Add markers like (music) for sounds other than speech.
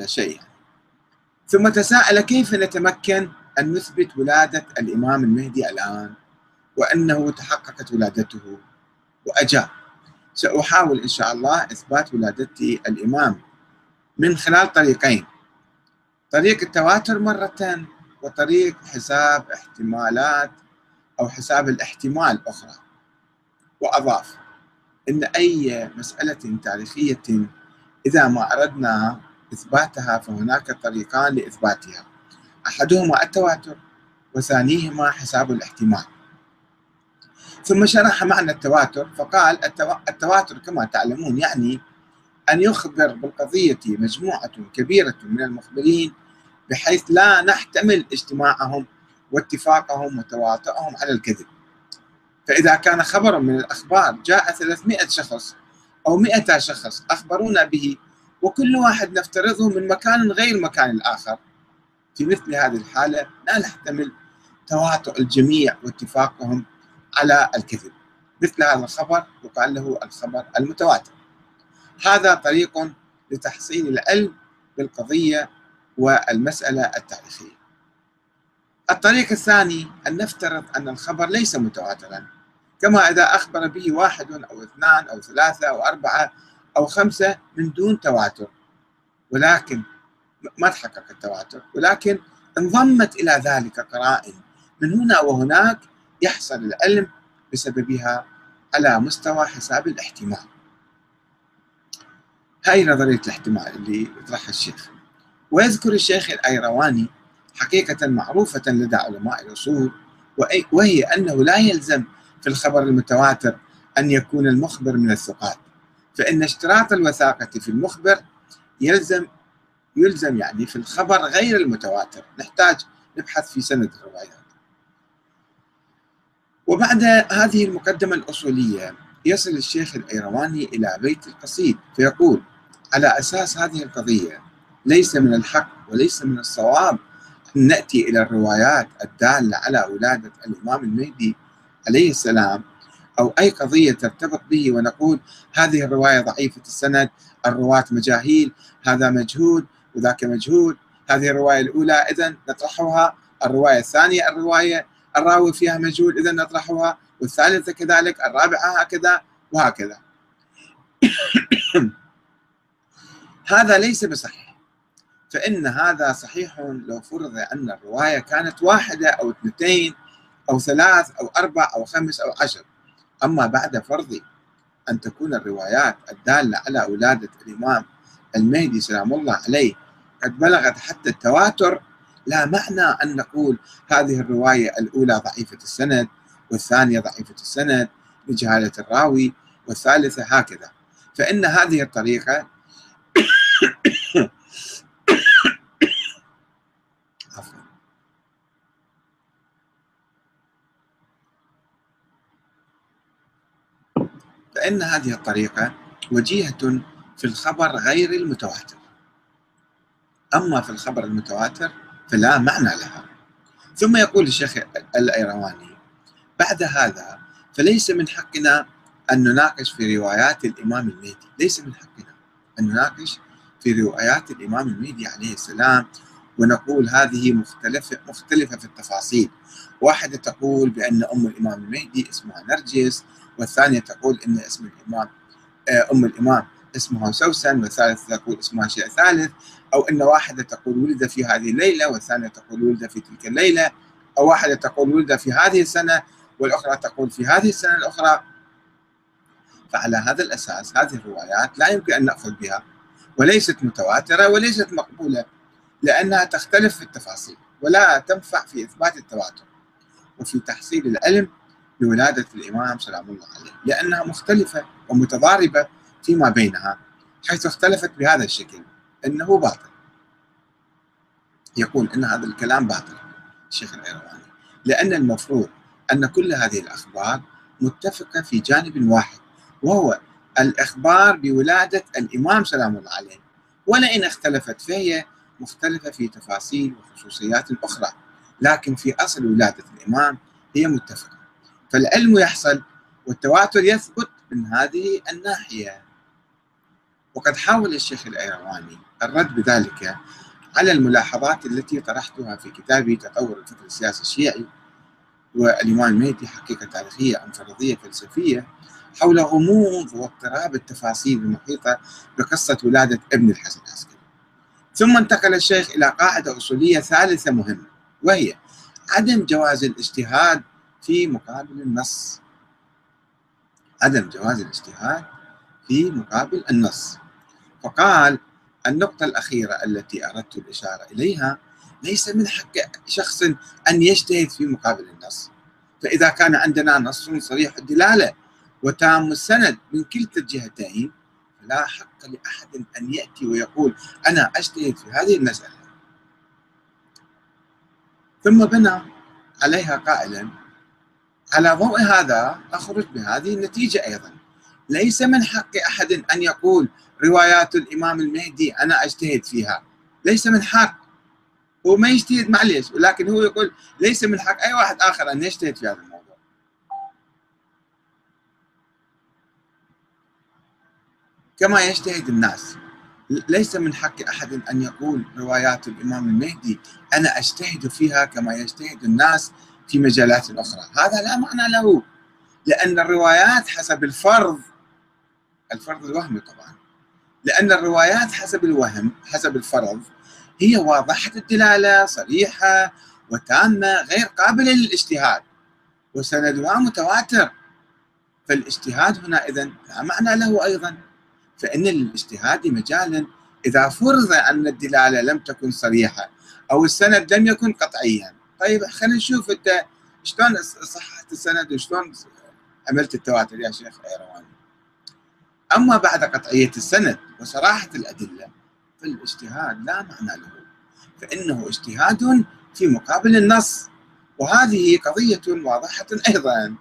لا شيء. ثم تساءل كيف نتمكن أن نثبت ولادة الإمام المهدي الآن؟ وأنه تحققت ولادته. وأجاب سأحاول إن شاء الله إثبات ولادة الإمام من خلال طريقين طريق التواتر مرة وطريق حساب احتمالات أو حساب الاحتمال أخرى. وأضاف أن أي مسألة تاريخية إذا ما أردنا إثباتها فهناك طريقان لإثباتها. أحدهما التواتر وثانيهما حساب الاحتمال. ثم شرح معنى التواتر فقال التواتر كما تعلمون يعني أن يخبر بالقضية مجموعة كبيرة من المخبرين بحيث لا نحتمل اجتماعهم واتفاقهم وتواطؤهم على الكذب. فإذا كان خبر من الأخبار جاء 300 شخص أو 100 شخص أخبرونا به وكل واحد نفترضه من مكان غير مكان الآخر. في مثل هذه الحالة لا نحتمل تواطؤ الجميع واتفاقهم على الكذب. مثل هذا الخبر يقال له الخبر المتواتر. هذا طريق لتحصيل العلم بالقضية والمسألة التاريخية. الطريق الثاني أن نفترض أن الخبر ليس متواترا. كما إذا أخبر به واحد أو اثنان أو ثلاثة أو أربعة أو خمسة من دون تواتر. ولكن ما تحقق التواتر. ولكن انضمت إلى ذلك قرائن. من هنا وهناك يحصل العلم بسببها على مستوى حساب الاحتمال. هاي نظرية الاحتمال اللي يطرحها الشيخ. ويذكر الشيخ الأيرواني حقيقة معروفة لدى علماء الأصول وهي أنه لا يلزم في الخبر المتواتر أن يكون المخبر من الثقات. فإن اشتراط الوثاقة في المخبر يلزم يلزم يعني في الخبر غير المتواتر. نحتاج نبحث في سند الروايات. وبعد هذه المقدمة الأصولية يصل الشيخ الأيرواني إلى بيت القصيد فيقول على أساس هذه القضية ليس من الحق وليس من الصواب أن نأتي إلى الروايات الدالة على ولادة الإمام المهدي عليه السلام أو أي قضية ترتبط به ونقول هذه الرواية ضعيفة السند الرواة مجاهيل هذا مجهول وذاك مجهول هذه الرواية الأولى إذا نطرحها الرواية الثانية الرواية الراوي فيها مجهول إذا نطرحها والثالثة كذلك الرابعة هكذا وهكذا. (coughs) هذا ليس بصحيح فإن هذا صحيح لو فرض أن الرواية كانت واحدة أو اثنتين أو ثلاث أو أربع أو خمس أو عشر. أما بعد فرض أن تكون الروايات الدالة على ولادة الإمام المهدي سلام الله عليه قد بلغت حتى التواتر لا معنى أن نقول هذه الرواية الأولى ضعيفة السند والثانية ضعيفة السند لجهالة الراوي والثالثة هكذا. فإن هذه الطريقة فإن هذه الطريقة وجيهة في الخبر غير المتواتر. أما في الخبر المتواتر فلا معنى لها. ثم يقول الشيخ الأيرواني بعد هذا فليس من حقنا أن نناقش في روايات الإمام المهدي. ليس من حقنا أن نناقش في روايات الإمام المهدي عليه السلام ونقول هذه مختلفة مختلفة في التفاصيل. واحدة تقول بأن أم الإمام المهدي اسمها نرجس والثانية تقول أن اسم الإمام آه، أم الإمام اسمها سوسن والثالثة تقول اسمها شيء ثالث أو أن واحدة تقول ولد في هذه الليلة والثانية تقول ولد في تلك الليلة أو واحدة تقول ولد في هذه السنة والأخرى تقول في هذه السنة الأخرى. فعلى هذا الأساس هذه الروايات لا يمكن أن نأخذ بها وليست متواترة وليست مقبولة. لأنها تختلف في التفاصيل ولا تنفع في إثبات التواتر وفي تحصيل العلم بولادة الإمام سلام الله عليه لأنها مختلفة ومتضاربة فيما بينها حيث اختلفت بهذا الشكل إنه باطل. يقول إن هذا الكلام باطل الشيخ الإيرواني لأن المفروض أن كل هذه الأخبار متفقة في جانب واحد وهو الإخبار بولادة الإمام سلام الله عليه. ولئن اختلفت فهي مختلفة في تفاصيل وخصوصيات أخرى لكن في أصل ولادة الإمام هي متفقة. فالعلم يحصل والتواتر يثبت من هذه الناحية. وقد حاول الشيخ الأيرواني الرد بذلك على الملاحظات التي طرحتها في كتابي تطور الفكر السياسي الشيعي والإمام المهدي حقيقة تاريخية أم فرضية فلسفية حول غموض واضطراب التفاصيل المحيطة بقصة ولادة ابن الحسن العسكري. ثم انتقل الشيخ إلى قاعدة أصولية ثالثة مهمة وهي عدم جواز الاجتهاد في مقابل النص. عدم جواز الاجتهاد في مقابل النص. فقال النقطة الأخيرة التي أردت الإشارة إليها ليس من حق شخص أن يجتهد في مقابل النص. فإذا كان عندنا نص صريح الدلالة وتام السند من كلتا الجهتين فلا حق لأحد أن يأتي ويقول أنا أجتهد في هذه المسألة. ثم بنى عليها قائلا على ضوء هذا أخرج بهذه النتيجة أيضا. ليس من حق أحد أن يقول روايات الإمام المهدي أنا أجتهد فيها. ليس من حق. هو ما يجتهد معليش ولكن هو يقول ليس من حق أي واحد آخر أن يجتهد في هذا الموضوع. كما يجتهد الناس. ليس من حق أحد أن يقول روايات الإمام المهدي أنا أجتهد فيها كما يجتهد الناس في مجالات أخرى. هذا لا معنى له لأن الروايات حسب الفرض الفرض الوهمي طبعا. لأن الروايات حسب الوهم حسب الفرض هي واضحة الدلالة صريحة وتامة غير قابلة للاجتهاد. وسندها متواتر. فالاجتهاد هنا إذا لا معنى له أيضا. فإن للاجتهاد مجالا. إذا فرض أن الدلالة لم تكن صريحة أو السند لم يكن قطعيا. طيب خلينا نشوف أنت شلون صحت السند وشلون عملت التواتر يا شيخ ايرواني أما بعد قطعية السند وصراحة الأدلة فالاجتهاد لا معنى له فإنه اجتهاد في مقابل النص. وهذه قضية واضحة أيضا.